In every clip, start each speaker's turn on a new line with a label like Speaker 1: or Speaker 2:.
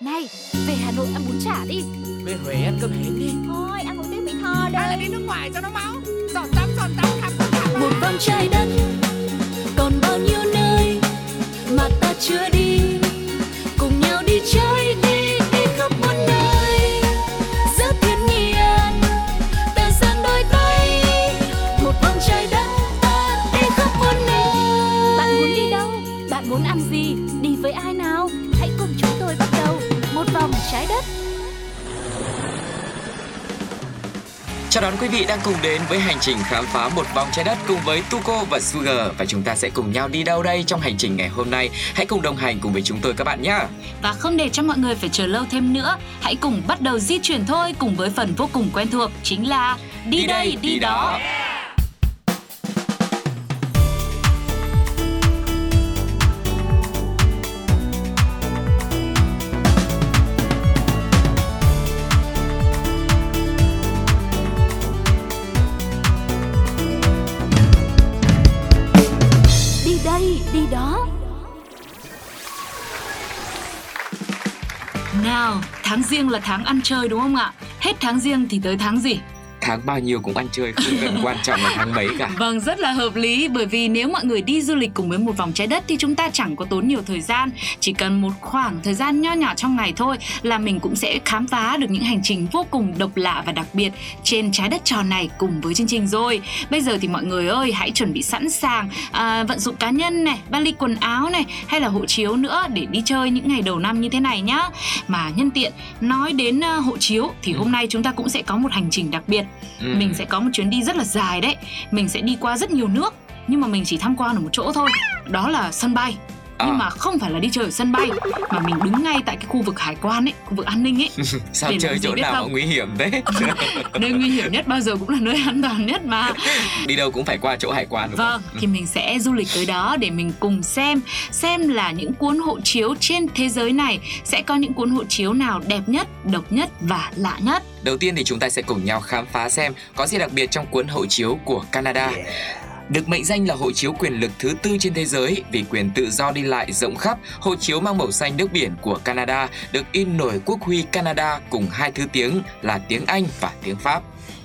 Speaker 1: Này, về Hà Nội ăn bún chả đi.
Speaker 2: Về Huế ăn cơm hến đi.
Speaker 1: Thôi, ăn một tiếng Mỹ Tho đây.
Speaker 2: Hay là đi nước ngoài cho nó máu. Giọt tắm, giọt tắm, khắp khắp khắp
Speaker 1: Một vòng trái đất Còn bao nhiêu nơi Mà ta chưa đi
Speaker 3: Chào đón quý vị đang cùng đến với hành trình khám phá một vòng trái đất cùng với Tuko và Sugar và chúng ta sẽ cùng nhau đi đâu đây trong hành trình ngày hôm nay. Hãy cùng đồng hành cùng với chúng tôi các bạn nhé.
Speaker 4: Và không để cho mọi người phải chờ lâu thêm nữa, hãy cùng bắt đầu di chuyển thôi cùng với phần vô cùng quen thuộc chính là đi, đây, đi, đó.
Speaker 1: Đi
Speaker 4: tháng riêng là tháng ăn chơi đúng không ạ? Hết tháng riêng thì tới tháng gì?
Speaker 3: Tháng bao nhiêu cũng ăn chơi không cần quan trọng là tháng mấy cả.
Speaker 4: Vâng, rất là hợp lý bởi vì nếu mọi người đi du lịch cùng với một vòng trái đất thì chúng ta chẳng có tốn nhiều thời gian, chỉ cần một khoảng thời gian nho nhỏ trong ngày thôi là mình cũng sẽ khám phá được những hành trình vô cùng độc lạ và đặc biệt trên trái đất tròn này cùng với chương trình rồi. Bây giờ thì mọi người ơi, hãy chuẩn bị sẵn sàng à, vận dụng cá nhân này, vali quần áo này hay là hộ chiếu nữa để đi chơi những ngày đầu năm như thế này nhá. Mà nhân tiện nói đến à, hộ chiếu thì hôm nay chúng ta cũng sẽ có một hành trình đặc biệt
Speaker 3: Ừ.
Speaker 4: mình sẽ có một chuyến đi rất là dài đấy. Mình sẽ đi qua rất nhiều nước, nhưng mà mình chỉ tham quan ở một chỗ thôi. Đó là sân bay nhưng
Speaker 3: À.
Speaker 4: mà không phải là đi chơi ở sân bay mà mình đứng ngay tại cái khu vực hải quan ấy khu vực an ninh ấy
Speaker 3: Sao
Speaker 4: để
Speaker 3: chơi chỗ nào mà
Speaker 4: không?
Speaker 3: nguy hiểm thế?
Speaker 4: nơi nguy hiểm nhất bao giờ cũng là nơi an toàn nhất mà
Speaker 3: đi đâu cũng phải qua chỗ hải quan đúng
Speaker 4: Vâng,
Speaker 3: không?
Speaker 4: thì mình sẽ du lịch tới đó để mình cùng xem xem là những cuốn hộ chiếu trên thế giới này sẽ có những cuốn hộ chiếu nào đẹp nhất, độc nhất và lạ nhất.
Speaker 3: Đầu tiên thì chúng ta sẽ cùng nhau khám phá xem có gì đặc biệt trong cuốn hộ chiếu của Canada. Được mệnh danh là hộ chiếu quyền lực thứ tư trên thế giới vì quyền tự do đi lại rộng khắp, hộ chiếu mang màu xanh nước biển của Canada được in nổi quốc huy Canada cùng hai thứ tiếng là tiếng Anh và tiếng Pháp.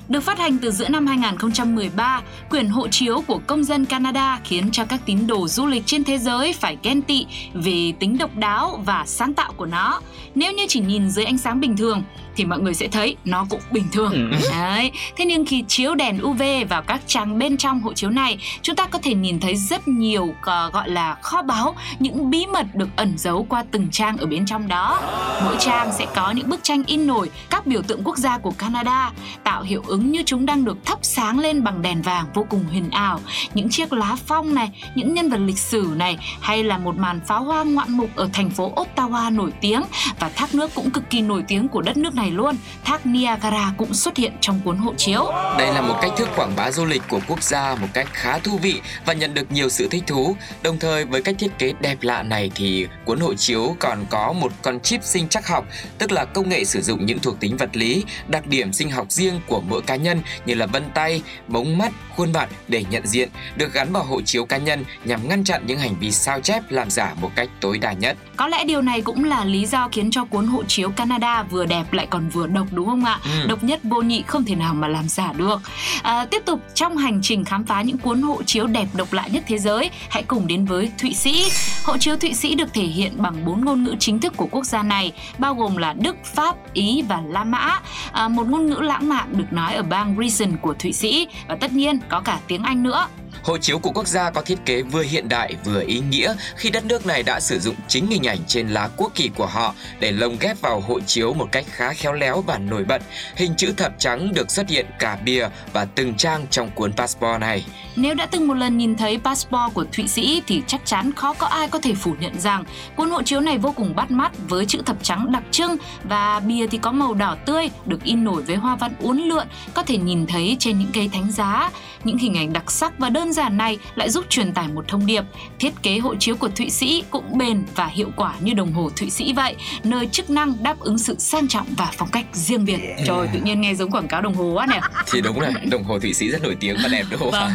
Speaker 4: Được phát hành từ giữa năm 2013, quyển hộ chiếu của công dân Canada khiến cho các tín đồ du lịch trên thế giới phải ghen tị về tính độc đáo và sáng tạo của nó. Nếu như chỉ nhìn dưới ánh sáng bình thường thì mọi người sẽ thấy nó cũng bình thường. Đấy. Thế nhưng khi chiếu đèn UV vào các trang bên trong hộ chiếu này, chúng ta có thể nhìn thấy rất nhiều ờ, gọi là kho báu, những bí mật được ẩn giấu qua từng trang ở bên trong đó. Mỗi trang sẽ có những bức tranh in nổi các biểu tượng quốc gia của Canada, tạo hiệu ứng như chúng đang được thắp sáng lên bằng đèn vàng vô cùng huyền ảo. Những chiếc lá phong này, những nhân vật lịch sử này hay là một màn pháo hoa ngoạn mục ở thành phố Ottawa nổi tiếng và thác nước cũng cực kỳ nổi tiếng của đất nước này luôn. Thác Niagara cũng xuất hiện trong cuốn hộ chiếu.
Speaker 3: Đây là một cách thức quảng bá du lịch của quốc gia một cách khá thú vị và nhận được nhiều sự thích thú. Đồng thời với cách thiết kế đẹp lạ này thì cuốn hộ chiếu còn có một con chip sinh trắc học, tức là công nghệ sử dụng những thuộc tính vật lý, đặc điểm sinh học riêng của mỗi cá nhân như là vân tay, mống mắt, khuôn mặt để nhận diện, được gắn vào hộ chiếu cá nhân nhằm ngăn chặn những hành vi sao chép làm giả một cách tối đa nhất.
Speaker 4: Có lẽ điều này cũng là lý do khiến cho cuốn hộ chiếu Canada vừa đẹp lại còn vừa độc đúng không ạ?
Speaker 3: Ừ.
Speaker 4: Độc nhất vô nhị không thể nào mà làm giả được. À, tiếp tục trong hành trình khám phá những cuốn hộ chiếu đẹp độc lạ nhất thế giới, hãy cùng đến với Thụy Sĩ. Hộ chiếu Thụy Sĩ được thể hiện bằng bốn ngôn ngữ chính thức của quốc gia này, bao gồm là Đức, Pháp, Ý và La Mã. À, một ngôn ngữ lãng mạn được nói ở bang Risen của Thụy Sĩ và tất nhiên có cả tiếng Anh nữa.
Speaker 3: Hộ chiếu của quốc gia có thiết kế vừa hiện đại vừa ý nghĩa khi đất nước này đã sử dụng chính hình ảnh trên lá quốc kỳ của họ để lồng ghép vào hộ chiếu một cách khá khéo léo và nổi bật. Hình chữ thập trắng được xuất hiện cả bìa và từng trang trong cuốn passport này.
Speaker 4: Nếu đã từng một lần nhìn thấy passport của Thụy Sĩ thì chắc chắn khó có ai có thể phủ nhận rằng cuốn hộ chiếu này vô cùng bắt mắt với chữ thập trắng đặc trưng và bìa thì có màu đỏ tươi được in nổi với hoa văn uốn lượn, có thể nhìn thấy trên những cây thánh giá. Những hình ảnh đặc sắc và đơn
Speaker 5: đơn giản này lại giúp truyền tải một thông điệp. Thiết kế hộ chiếu của Thụy Sĩ cũng bền và hiệu quả như đồng hồ Thụy Sĩ vậy, nơi chức năng đáp ứng sự sang trọng và phong cách riêng biệt. Yeah. Trời, tự nhiên nghe giống quảng cáo đồng hồ quá nè.
Speaker 3: Thì đúng rồi, đồng hồ Thụy Sĩ rất nổi tiếng và đẹp đúng không vâng.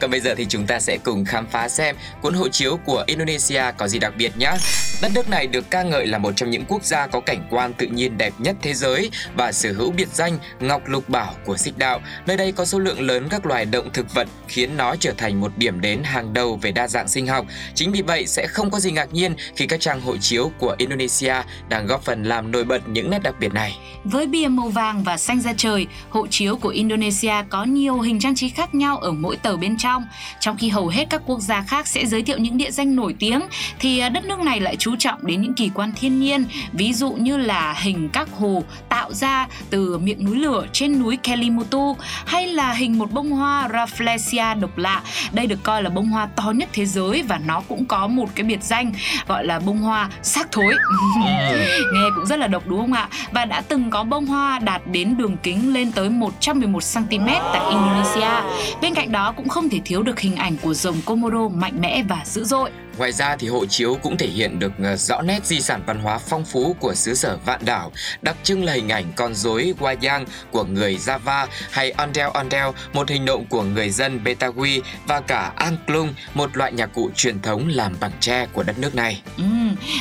Speaker 3: Còn bây giờ thì chúng ta sẽ cùng khám phá xem cuốn hộ chiếu của Indonesia có gì đặc biệt nhé. Đất nước này được ca ngợi là một trong những quốc gia có cảnh quan tự nhiên đẹp nhất thế giới và sở hữu biệt danh Ngọc Lục Bảo của Xích Đạo. Nơi đây có số lượng lớn các loài động thực vật khiến nó trở thành một điểm đến hàng đầu về đa dạng sinh học. Chính vì vậy sẽ không có gì ngạc nhiên khi các trang hộ chiếu của Indonesia đang góp phần làm nổi bật những nét đặc biệt này.
Speaker 5: Với bìa màu vàng và xanh da trời, hộ chiếu của Indonesia có nhiều hình trang trí khác nhau ở mỗi tờ bên trong. Trong khi hầu hết các quốc gia khác sẽ giới thiệu những địa danh nổi tiếng, thì à, đất nước này lại chú trọng đến những kỳ quan thiên nhiên, ví dụ như là hình các hồ tạo ra từ miệng núi lửa trên núi Kelimutu hay là hình một bông hoa Rafflesia độc lạ. Đây được coi là bông hoa to nhất thế giới và nó cũng có một cái biệt danh gọi là bông hoa xác thối. Nghe cũng rất là độc đúng không ạ? Và đã từng có bông hoa đạt đến đường kính lên tới 111 cm tại Indonesia. Bên cạnh đó cũng không thể thiếu được hình ảnh của rồng Komodo mạnh mẽ và dữ dội.
Speaker 3: Ngoài ra thì hộ chiếu cũng thể hiện được ờ, rõ nét di sản văn hóa phong phú của xứ sở vạn đảo, đặc trưng là hình ảnh con rối Wayang của người Java hay Ondel Ondel, một hình nộm của người dân Betawi và cả Angklung, một loại nhạc cụ truyền thống làm bằng tre của đất nước này.
Speaker 5: Ừ,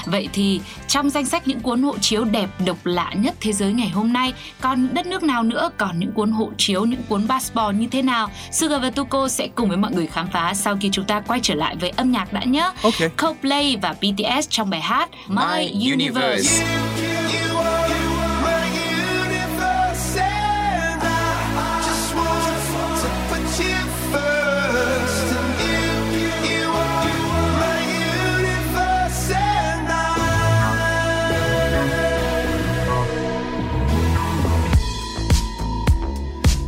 Speaker 5: vậy thì trong danh sách những cuốn hộ chiếu đẹp độc lạ nhất thế giới ngày hôm nay, còn đất nước nào nữa còn những cuốn hộ chiếu, những cuốn passport như thế nào? Sugar và Tuko sẽ cùng với mọi người khám phá sau khi chúng ta quay trở lại với âm nhạc đã nhé.
Speaker 4: Okay.
Speaker 5: Coldplay và BTS trong bài hát My, My Universe. Universe.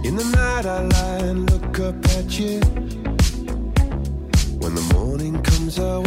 Speaker 5: In the night I lie and look up at you When the morning comes, I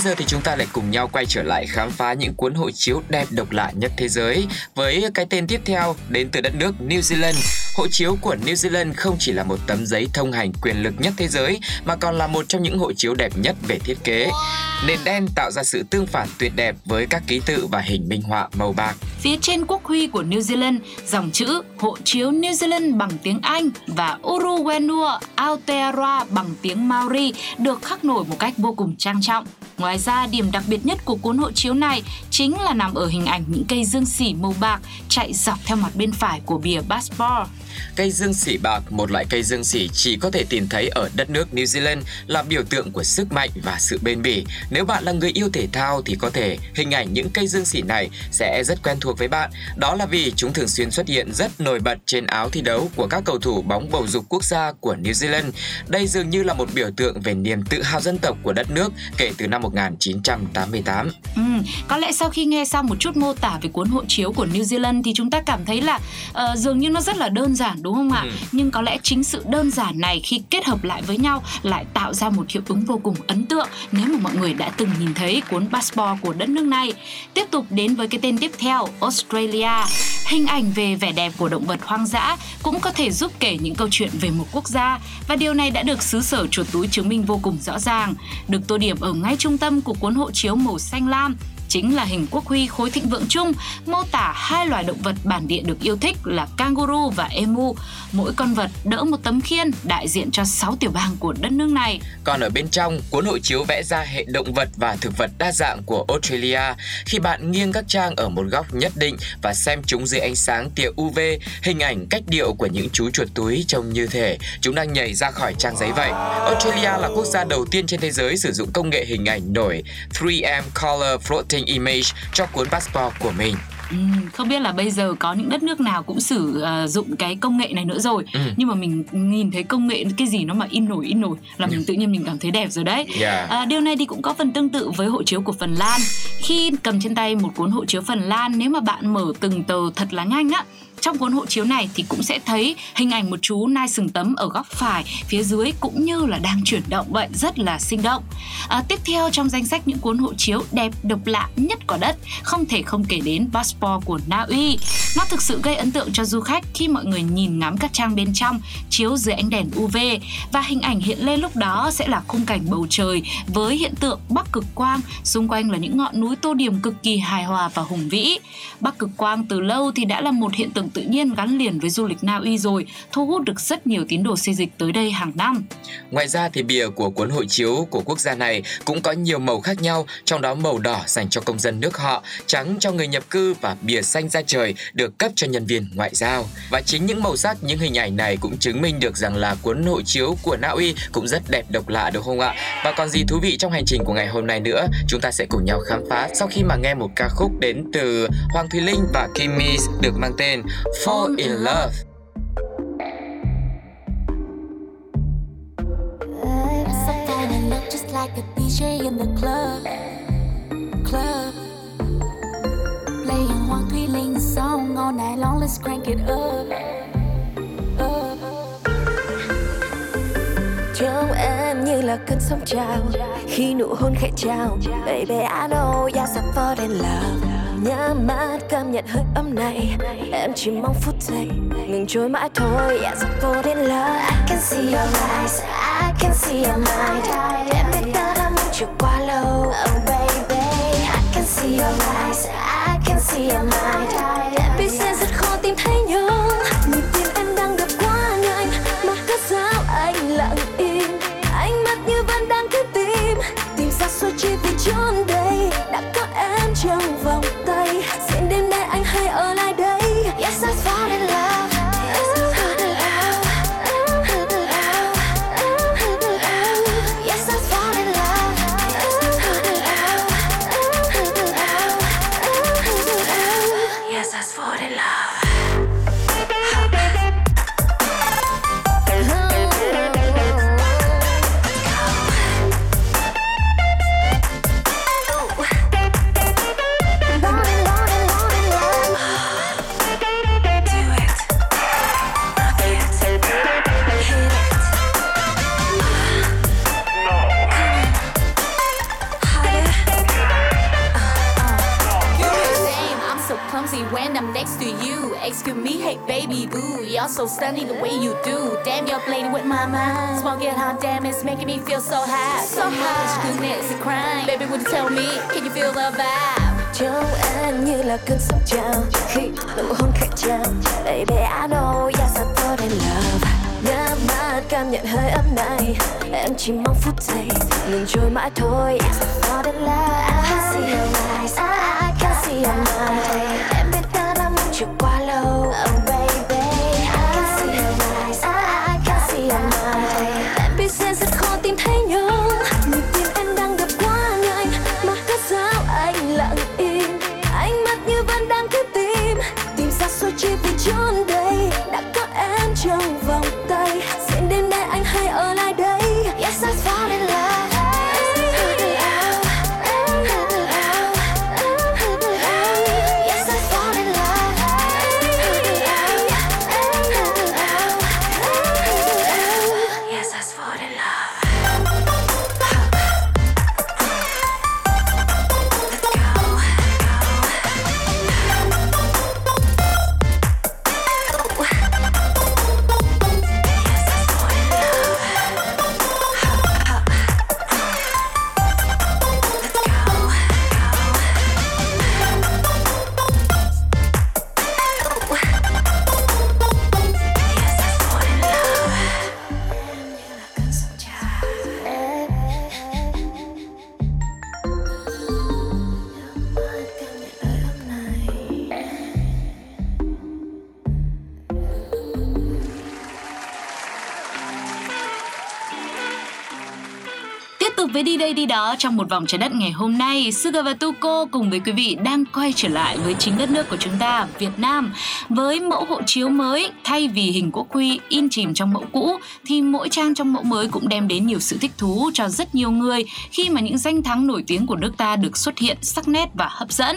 Speaker 3: bây giờ thì chúng ta lại cùng nhau quay trở lại khám phá những cuốn hộ chiếu đẹp độc lạ nhất thế giới với cái tên tiếp theo, đến từ đất nước New Zealand. Hộ chiếu của New Zealand không chỉ là một tấm giấy thông hành quyền lực nhất thế giới mà còn là một trong những hộ chiếu đẹp nhất về thiết kế. Nền đen tạo ra sự tương phản tuyệt đẹp với các ký tự và hình minh họa màu bạc.
Speaker 4: Phía trên quốc huy của New Zealand, dòng chữ hộ chiếu New Zealand bằng tiếng Anh và Uruwenua Aotearoa bằng tiếng Maori được khắc nổi một cách vô cùng trang trọng. Ngoài ra, điểm đặc biệt nhất của cuốn hộ chiếu này chính là nằm ở hình ảnh những cây dương xỉ màu bạc chạy dọc theo mặt bên phải của bìa passport.
Speaker 3: Cây dương xỉ bạc, một loại cây dương xỉ chỉ có thể tìm thấy ở đất nước New Zealand là biểu tượng của sức mạnh và sự bền bỉ. Nếu bạn là người yêu thể thao thì có thể hình ảnh những cây dương xỉ này sẽ rất quen thuộc với bạn. Đó là vì chúng thường xuyên xuất hiện rất nổi bật trên áo thi đấu của các cầu thủ bóng bầu dục quốc gia của New Zealand. Đây dường như là một biểu tượng về niềm tự hào dân tộc của đất nước kể từ năm 1988.
Speaker 4: Ừ, có lẽ sau khi nghe xong một chút mô tả về cuốn hộ chiếu của New Zealand thì chúng ta cảm thấy là uh, dường như nó rất là đơn giản đúng không ạ? Ừ. Nhưng có lẽ chính sự đơn giản này khi kết hợp lại với nhau lại tạo ra một hiệu ứng vô cùng ấn tượng nếu mà mọi người đã từng nhìn thấy cuốn passport của đất nước này. Tiếp tục đến với cái tên tiếp theo, Australia. Hình ảnh về vẻ đẹp của động vật hoang dã cũng có thể giúp kể những câu chuyện về một quốc gia và điều này đã được xứ sở chuột túi chứng minh vô cùng rõ ràng. Được tô điểm ở ngay trung tâm của cuốn hộ chiếu màu xanh lam chính là hình quốc huy khối thịnh vượng chung, mô tả hai loài động vật bản địa được yêu thích là kangaroo và emu. Mỗi con vật đỡ một tấm khiên đại diện cho 6 tiểu bang của đất nước này.
Speaker 3: Còn ở bên trong, cuốn hộ chiếu vẽ ra hệ động vật và thực vật đa dạng của Australia. Khi bạn nghiêng các trang ở một góc nhất định và xem chúng dưới ánh sáng tia UV, hình ảnh cách điệu của những chú chuột túi trông như thể chúng đang nhảy ra khỏi trang giấy vậy. Australia là quốc gia đầu tiên trên thế giới sử dụng công nghệ hình ảnh nổi 3M Color Floating hình image cho cuốn passport của mình.
Speaker 4: Ừ, không biết là bây giờ có những đất nước nào cũng sử uh, dụng cái công nghệ này nữa rồi ừ. nhưng mà mình nhìn thấy công nghệ cái gì nó mà in nổi in nổi là mình tự nhiên mình cảm thấy đẹp rồi đấy
Speaker 3: yeah.
Speaker 4: uh, điều này thì cũng có phần tương tự với hộ chiếu của Phần Lan khi cầm trên tay một cuốn hộ chiếu Phần Lan nếu mà bạn mở từng tờ thật là nhanh á trong cuốn hộ chiếu này thì cũng sẽ thấy hình ảnh một chú nai sừng tấm ở góc phải phía dưới cũng như là đang chuyển động vậy rất là sinh động. À, tiếp theo trong danh sách những cuốn hộ chiếu đẹp độc lạ nhất quả đất không thể không kể đến passport của Na Uy. Nó thực sự gây ấn tượng cho du khách khi mọi người nhìn ngắm các trang bên trong chiếu dưới ánh đèn UV và hình ảnh hiện lên lúc đó sẽ là khung cảnh bầu trời với hiện tượng bắc cực quang, xung quanh là những ngọn núi tô điểm cực kỳ hài hòa và hùng vĩ. Bắc cực quang từ lâu thì đã là một hiện tượng tự nhiên gắn liền với du lịch Na Uy rồi, thu hút được rất nhiều tín đồ xây dịch tới đây hàng năm.
Speaker 3: Ngoài ra thì bìa của cuốn hộ chiếu của quốc gia này cũng có nhiều màu khác nhau, trong đó màu đỏ dành cho công dân nước họ, trắng cho người nhập cư và bìa xanh da trời được cấp cho nhân viên ngoại giao. Và chính những màu sắc, những hình ảnh này cũng chứng minh được rằng là cuốn hộ chiếu của Na Uy cũng rất đẹp độc lạ đúng không ạ? Và còn gì thú vị trong hành trình của ngày hôm nay nữa, chúng ta sẽ cùng nhau khám phá sau khi mà nghe một ca khúc đến từ Hoàng Thùy Linh và Kimmy được mang tên fall in love. like a DJ in the club, club. Playing Thùy Linh song all night long, let's crank it up, up. Trong em như là cơn sóng trào, khi nụ hôn khẽ trao, baby I know yes I'm falling in love nhắm mắt cảm nhận hơi ấm này. Em chỉ mong phút giây ngừng trôi mãi thôi. Yeah, giấc vô đến love. I can see your eyes I can see your mind. Em biết ta đã mong chờ quá lâu. Oh baby. I can see your eyes I can see your mind.
Speaker 1: Hey baby boo, you're so stunning the way you do. Damn, you're playing with my mind. Smoke it hot, damn, it's making me feel so high. So high, goodness a crime. Baby, would you tell me, can you feel the vibe?
Speaker 6: trong anh như là cơn sóng trào khi nụ hôn khẽ chạm baby I know yes I thought in love nhắm mắt cảm nhận hơi ấm này em chỉ mong phút giây ngừng trôi mãi thôi yes I thought in love I can see your eyes I, I can see your mind em biết ta đã mong chờ quá lâu
Speaker 4: tục với đi đây đi đó trong một vòng trái đất ngày hôm nay, Suga và Tuko cùng với quý vị đang quay trở lại với chính đất nước của chúng ta, Việt Nam. Với mẫu hộ chiếu mới, thay vì hình quốc quy in chìm trong mẫu cũ, thì mỗi trang trong mẫu mới cũng đem đến nhiều sự thích thú cho rất nhiều người khi mà những danh thắng nổi tiếng của nước ta được xuất hiện sắc nét và hấp dẫn.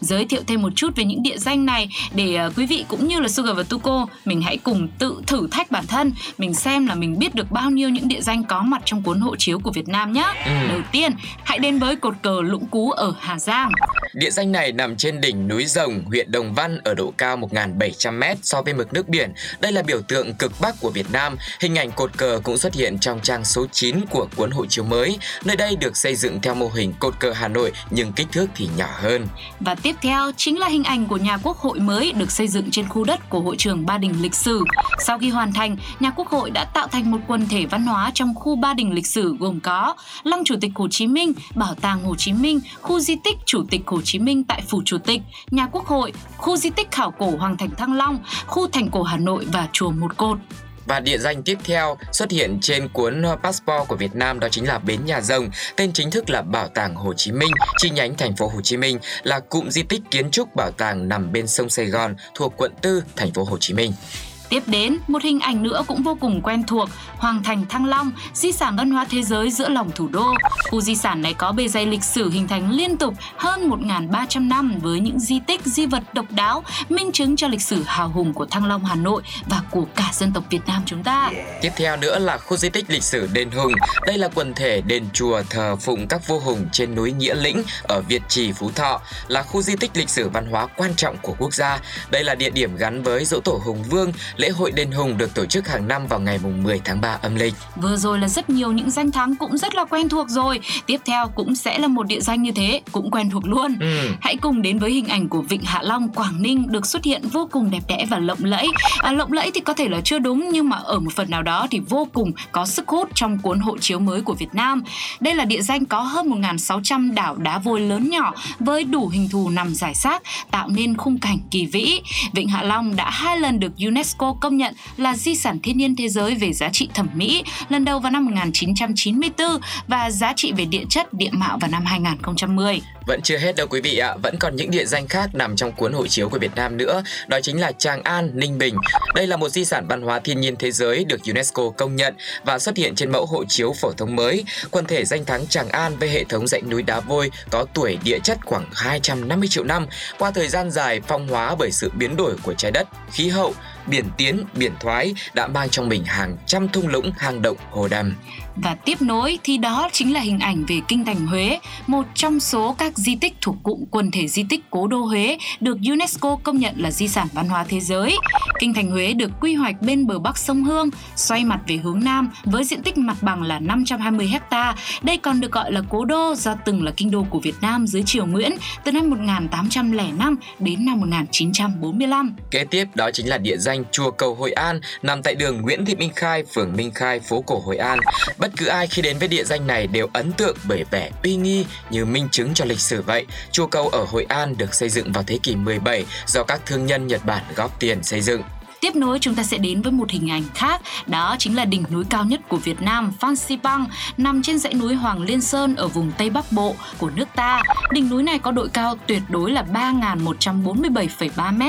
Speaker 4: Giới thiệu thêm một chút về những địa danh này để ờ, quý vị cũng như là Suga và Tuko mình hãy cùng tự thử thách bản thân, mình xem là mình biết được bao nhiêu những địa danh có mặt trong cuốn hộ chiếu của Việt Nam nhé. Đầu tiên, hãy đến với cột cờ Lũng Cú ở Hà Giang.
Speaker 3: Địa danh này nằm trên đỉnh núi Rồng, huyện Đồng Văn ở độ cao 1.700m so với mực nước biển. Đây là biểu tượng cực bắc của Việt Nam. Hình ảnh cột cờ cũng xuất hiện trong trang số 9 của cuốn hộ chiếu mới. Nơi đây được xây dựng theo mô hình cột cờ Hà Nội nhưng kích thước thì nhỏ hơn.
Speaker 4: Và tiếp theo chính là hình ảnh của nhà quốc hội mới được xây dựng trên khu đất của hội trường Ba Đình lịch sử. Sau khi hoàn thành, nhà quốc hội đã tạo thành một quần thể văn hóa trong khu Ba Đình lịch sử gồm có Lăng Chủ tịch Hồ Chí Minh, Bảo tàng Hồ Chí Minh, khu di tích Chủ tịch Hồ Chí Minh tại Phủ Chủ tịch, nhà quốc hội, khu di tích khảo cổ Hoàng Thành Thăng Long, khu thành cổ Hà Nội và chùa Một Cột.
Speaker 3: Và địa danh tiếp theo xuất hiện trên cuốn passport của Việt Nam đó chính là Bến Nhà Rồng, tên chính thức là Bảo tàng Hồ Chí Minh, chi nhánh thành phố Hồ Chí Minh là cụm di tích kiến trúc bảo tàng nằm bên sông Sài Gòn thuộc quận 4, thành phố Hồ Chí Minh.
Speaker 4: Tiếp đến, một hình ảnh nữa cũng vô cùng quen thuộc, Hoàng thành Thăng Long, di sản văn hóa thế giới giữa lòng thủ đô. Khu di sản này có bề dày lịch sử hình thành liên tục hơn 1.300 năm với những di tích, di vật độc đáo, minh chứng cho lịch sử hào hùng của Thăng Long Hà Nội và của cả dân tộc Việt Nam chúng ta.
Speaker 3: Tiếp theo nữa là khu di tích lịch sử Đền Hùng. Đây là quần thể đền chùa thờ phụng các vua hùng trên núi Nghĩa Lĩnh ở Việt Trì, Phú Thọ, là khu di tích lịch sử văn hóa quan trọng của quốc gia. Đây là địa điểm gắn với dỗ tổ Hùng Vương, lễ hội Đền Hùng được tổ chức hàng năm vào ngày mùng 10 tháng 3 âm lịch.
Speaker 4: Vừa rồi là rất nhiều những danh thắng cũng rất là quen thuộc rồi. Tiếp theo cũng sẽ là một địa danh như thế, cũng quen thuộc luôn.
Speaker 3: Ừ.
Speaker 4: Hãy cùng đến với hình ảnh của Vịnh Hạ Long, Quảng Ninh được xuất hiện vô cùng đẹp đẽ và lộng lẫy. À, lộng lẫy thì có thể là chưa đúng nhưng mà ở một phần nào đó thì vô cùng có sức hút trong cuốn hộ chiếu mới của Việt Nam. Đây là địa danh có hơn 1.600 đảo đá vôi lớn nhỏ với đủ hình thù nằm rải rác tạo nên khung cảnh kỳ vĩ. Vịnh Hạ Long đã hai lần được UNESCO công nhận là di sản thiên nhiên thế giới về giá trị thẩm mỹ, lần đầu vào năm 1994 và giá trị về địa chất, địa mạo vào năm 2010.
Speaker 3: Vẫn chưa hết đâu quý vị ạ, vẫn còn những địa danh khác nằm trong cuốn hộ chiếu của Việt Nam nữa, đó chính là Tràng An, Ninh Bình. Đây là một di sản văn hóa thiên nhiên thế giới được UNESCO công nhận và xuất hiện trên mẫu hộ chiếu phổ thông mới. Quần thể danh thắng Tràng An với hệ thống dãy núi đá vôi có tuổi địa chất khoảng 250 triệu năm, qua thời gian dài phong hóa bởi sự biến đổi của trái đất, khí hậu, biển tiến, biển thoái đã mang trong mình hàng trăm thung lũng, hang động, hồ đầm.
Speaker 4: Và tiếp nối thì đó chính là hình ảnh về Kinh Thành Huế, một trong số các di tích thuộc cụm quần thể di tích Cố đô Huế được UNESCO công nhận là di sản văn hóa thế giới. Kinh Thành Huế được quy hoạch bên bờ bắc sông Hương, xoay mặt về hướng nam với diện tích mặt bằng là 520 ha. Đây còn được gọi là Cố đô do từng là kinh đô của Việt Nam dưới triều Nguyễn từ năm 1805 đến năm 1945.
Speaker 3: Kế tiếp đó chính là địa danh Chùa Cầu Hội An nằm tại đường Nguyễn Thị Minh Khai, phường Minh Khai, phố cổ Hội An. Bất cứ ai khi đến với địa danh này đều ấn tượng bởi vẻ uy nghi như minh chứng cho lịch sử vậy. Chùa Cầu ở Hội An được xây dựng vào thế kỷ 17 do các thương nhân Nhật Bản góp tiền xây dựng.
Speaker 4: Tiếp nối chúng ta sẽ đến với một hình ảnh khác, đó chính là đỉnh núi cao nhất của Việt Nam, Phan Xipang, nằm trên dãy núi Hoàng Liên Sơn ở vùng Tây Bắc Bộ của nước ta. Đỉnh núi này có độ cao tuyệt đối là 3.147,3 m.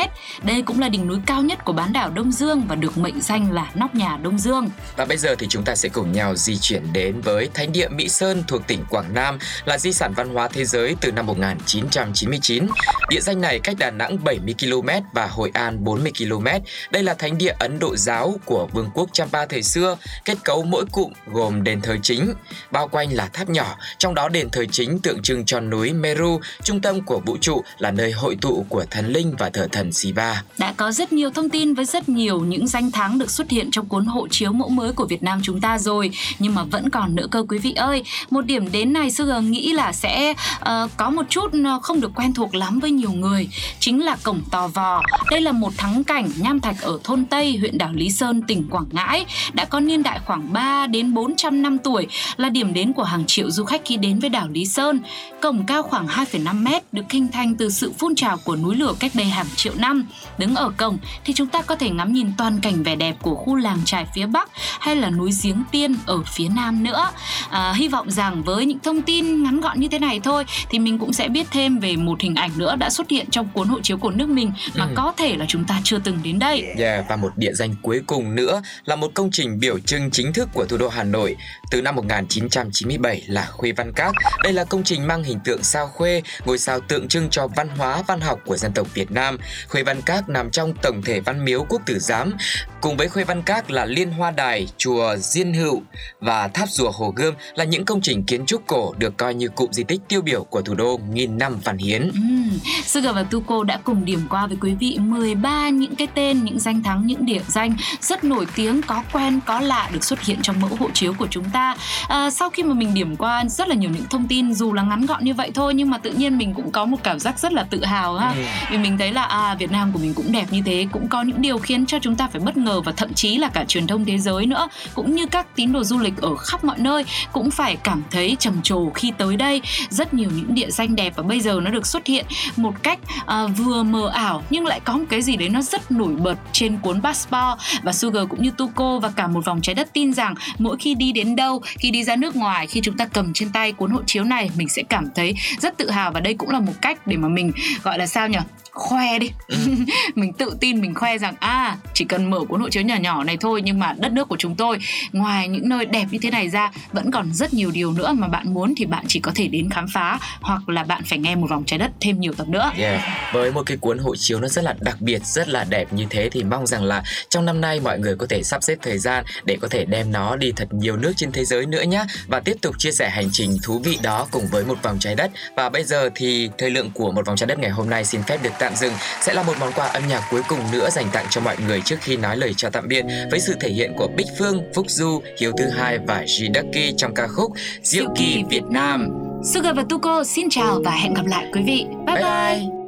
Speaker 4: Đây cũng là đỉnh núi cao nhất của bán đảo Đông Dương và được mệnh danh là nóc nhà Đông Dương.
Speaker 3: Và bây giờ thì chúng ta sẽ cùng nhau di chuyển đến với Thánh địa Mỹ Sơn thuộc tỉnh Quảng Nam là di sản văn hóa thế giới từ năm 1999. Địa danh này cách Đà Nẵng 70 km và Hội An 40 km. Đây là thánh địa Ấn Độ giáo của Vương quốc Champa thời xưa, kết cấu mỗi cụm gồm đền thờ chính, bao quanh là tháp nhỏ, trong đó đền thờ chính tượng trưng cho núi Meru, trung tâm của vũ trụ là nơi hội tụ của thần linh và thờ thần Shiva.
Speaker 4: Đã có rất nhiều thông tin với rất nhiều những danh thắng được xuất hiện trong cuốn hộ chiếu mẫu mới của Việt Nam chúng ta rồi, nhưng mà vẫn còn nữa cơ quý vị ơi. Một điểm đến này Sugar nghĩ là sẽ uh, có một chút ờ, không được quen thuộc lắm với nhiều người, chính là cổng Tò Vò. Đây là một thắng cảnh nham thạch ở thôn Tây, huyện đảo Lý Sơn, tỉnh Quảng Ngãi đã có niên đại khoảng 3 đến 400 năm tuổi, là điểm đến của hàng triệu du khách khi đến với đảo Lý Sơn. Cổng cao khoảng 2,5 mét được hình thành từ sự phun trào của núi lửa cách đây hàng triệu năm. Đứng ở cổng thì chúng ta có thể ngắm nhìn toàn cảnh vẻ đẹp của khu làng trài phía Bắc hay là núi Giếng Tiên ở phía Nam nữa. À, hy vọng rằng với những thông tin ngắn gọn như thế này thôi thì mình cũng sẽ biết thêm về một hình ảnh nữa đã xuất hiện trong cuốn hộ chiếu của nước mình mà ừ. có thể là chúng ta chưa từng đến đây.
Speaker 3: Yeah, và một địa danh cuối cùng nữa là một công trình biểu trưng chính thức của thủ đô Hà Nội từ năm 1997 là Khuê Văn Các. Đây là công trình mang hình tượng sao khuê, ngôi sao tượng trưng cho văn hóa văn học của dân tộc Việt Nam. Khuê Văn Các nằm trong tổng thể văn miếu quốc tử giám. Cùng với Khuê Văn Các là Liên Hoa Đài, chùa Diên Hữu và tháp rùa Hồ Gươm là những công trình kiến trúc cổ được coi như cụm di tích tiêu biểu của thủ đô nghìn năm Văn Hiến.
Speaker 4: Ừ, Sugar và Tuko đã cùng điểm qua với quý vị 13 những cái tên, những danh thắng, những địa danh rất nổi tiếng, có quen, có lạ được xuất hiện trong mẫu hộ chiếu của chúng ta. À, sau khi mà mình điểm qua rất là nhiều những thông tin dù là ngắn gọn như vậy thôi nhưng mà tự nhiên mình cũng có một cảm giác rất là tự hào ha. Ừ. Vì mình thấy là à Việt Nam của mình cũng đẹp như thế, cũng có những điều khiến cho chúng ta phải bất ngờ và thậm chí là cả truyền thông thế giới nữa cũng như các tín đồ du lịch ở khắp mọi nơi cũng phải cảm thấy trầm trồ khi tới đây. Rất nhiều những địa danh đẹp và bây giờ nó được xuất hiện một cách uh, vừa mờ ảo nhưng lại có một cái gì đấy nó rất nổi bật trên cuốn passport và Sugar cũng như Tuko và cả một vòng trái đất tin rằng mỗi khi đi đến đâu, khi đi ra nước ngoài, khi chúng ta cầm trên tay cuốn hộ chiếu này mình sẽ cảm thấy rất tự hào và đây cũng là một cách để mà mình gọi là sao nhỉ? khoe đi ừ. mình tự tin mình khoe rằng à chỉ cần mở cuốn hộ chiếu nhỏ nhỏ này thôi nhưng mà đất nước của chúng tôi ngoài những nơi đẹp như thế này ra vẫn còn rất nhiều điều nữa mà bạn muốn thì bạn chỉ có thể đến khám phá hoặc là bạn phải nghe một vòng trái đất thêm nhiều tập nữa
Speaker 3: yeah. với một cái cuốn hộ chiếu nó rất là đặc biệt rất là đẹp như thế thì mong rằng là trong năm nay mọi người có thể sắp xếp thời gian để có thể đem nó đi thật nhiều nước trên thế giới nữa nhé và tiếp tục chia sẻ hành trình thú vị đó cùng với một vòng trái đất và bây giờ thì thời lượng của một vòng trái đất ngày hôm nay xin phép được tạm dừng sẽ là một món quà âm nhạc cuối cùng nữa dành tặng cho mọi người trước khi nói lời chào tạm biệt với sự thể hiện của Bích Phương, Phúc Du, Hiếu Thứ Hai và G Ducky trong ca khúc Diệu Kỳ Việt Nam.
Speaker 4: Sugar và Tuko xin chào và hẹn gặp lại quý vị. Bye bye. bye. bye.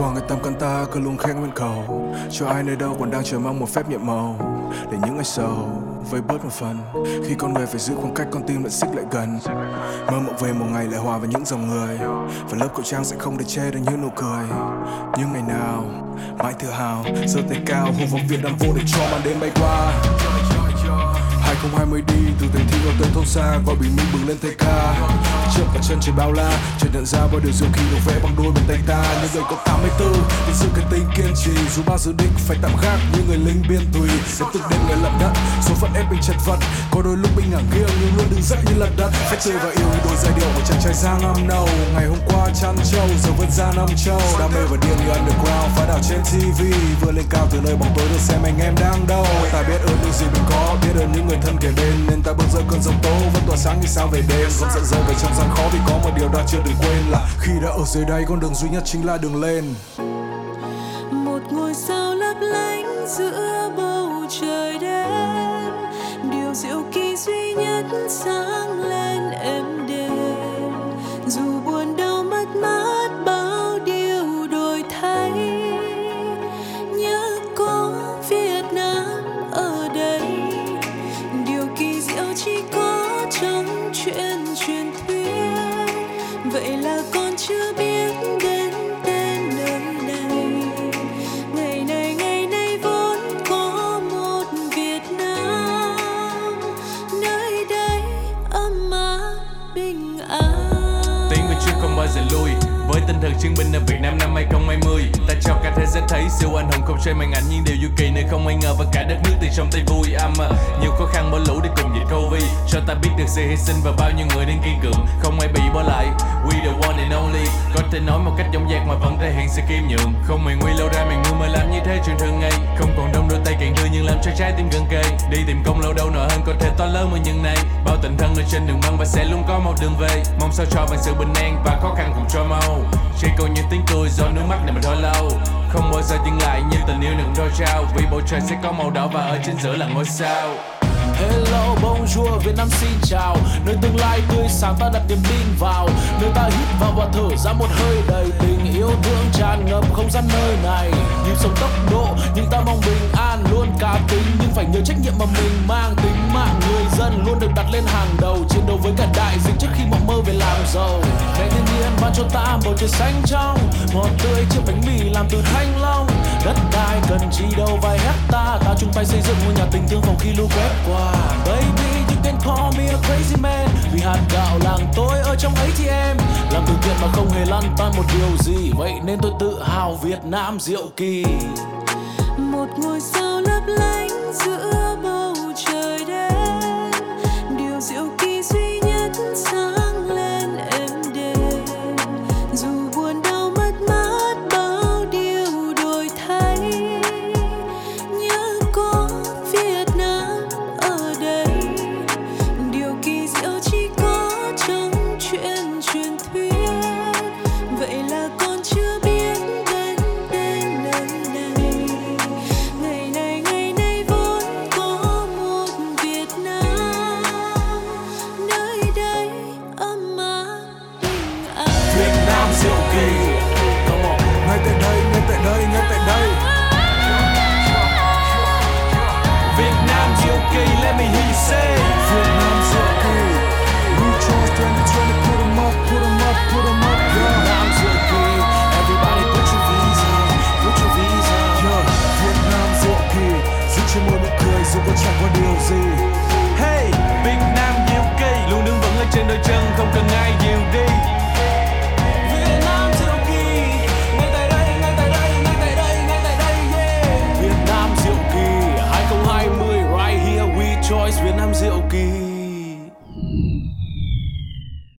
Speaker 7: Qua người tâm can ta, cứ luôn khen nguyên cầu. Cho ai nơi đâu còn đang chờ mong một phép nhiệm màu, để những ngày sầu với bớt một phần. Khi con người phải giữ khoảng cách, con tim lại xích lại gần. Mơ mộng về một ngày lại hòa với những dòng người, và lớp khẩu trang sẽ không để che được những nụ cười. Nhưng ngày nào, mãi tự hào, giơ tay cao hô vọng việt nam vô để cho màn đêm bay qua. 2020 đi từ thành thị vào tới thôn xa gọi bình minh bừng lên thay ca trước cả chân trời bao la chợt nhận ra bao điều diệu kỳ được vẽ bằng đôi bàn tay ta. Như người có 84 mươi sự cái tính kiên trì. Dù bao dự định phải tạm gác như người lính biên tùy. Sẽ từng đêm người lận đất, số phận ép mình chật vật có đôi lúc bình ngả nghiêng nhưng luôn đứng dậy như lật đất phách chơi và yêu đôi giai điệu của chàng trai giang năm nâu. Ngày hôm qua chăn trâu, giờ vẫn ra năm châu đam mê và điên như underground, phá đảo trên tv vừa lên cao từ nơi bóng tối được xem anh em đang đâu. Ta biết ơn những gì mình có, biết ơn những người thân kể bên. Nên ta bước ra cơn giông tố, vẫn tỏa sáng như sao về đêm. Vẫn giận rơi về trong gian khó vì có một điều ta chưa đừng quên là khi đã ở dưới đây con đường duy nhất chính là đường lên.
Speaker 1: Một ngôi sao lấp lánh giữa bầu trời đêm điều diệu kỳ duy nhất sáng lên
Speaker 8: em. Với tinh thần chiến binh ở Việt Nam năm 2020 Ta cho cả thế giới thấy siêu anh hùng không chơi màn ảnh Nhưng điều du kỳ nơi không ai ngờ và cả đất nước thì trong tay vui. Âm à, Nhiều khó khăn bỏ lũ để cùng dịch Covid Cho ta biết được sự hy sinh và bao nhiêu người đang kiên cường Không ai bị bỏ lại. We the one and only Có thể nói một cách dõng dạc mà vẫn thể hiện sự kiêm nhượng. Không mày nguy lâu ra mày ngu mà làm như thế chuyện thường ngày. Không còn đông đôi tay càng đưa nhưng làm cho trái tim gần kề. Đi tìm công lâu đâu nợ hơn có thể to lớn hơn những này Bao tình thân ở trên đường băng và sẽ luôn có một đường về. Mong sao cho bằng sự bình an và khó khăn cùng cho mau. Chỉ còn những tiếng cười do nước mắt này mà thôi lâu. Không bao giờ dừng lại như tình yêu đừng đôi trao. Vì bầu trời sẽ có màu đỏ và ở trên giữa là ngôi sao.
Speaker 9: Hello, bonjour, Việt Nam xin chào. Nơi tương lai tươi sáng ta đặt niềm tin vào. Nơi ta hít vào và thở ra một hơi đầy tình yêu thương tràn ngập không gian nơi này. Nhịp sống tốc độ nhưng ta mong bình an Luôn cá tính. Nhưng phải nhớ trách nhiệm mà mình mang Tính mạng người dân luôn được đặt lên hàng đầu. Chiến đấu với cả đại dịch trước khi mộng mơ về làm giàu. Mẹ ban cho ta bầu trời xanh trong Ngọt tươi chiếc bánh mì làm từ thanh long. Đất đai cần chi đâu vài hecta, Ta chung tay xây dựng ngôi nhà tình thương phòng khi lũ quét qua. Baby you can call me a crazy man, Vì hạt gạo làng tôi ở trong ấy thì em Làm từ thiện mà không hề lăn tan một điều gì, Vậy nên tôi tự hào Việt Nam diệu kỳ.
Speaker 1: Một ngôi sao lấp lánh giữa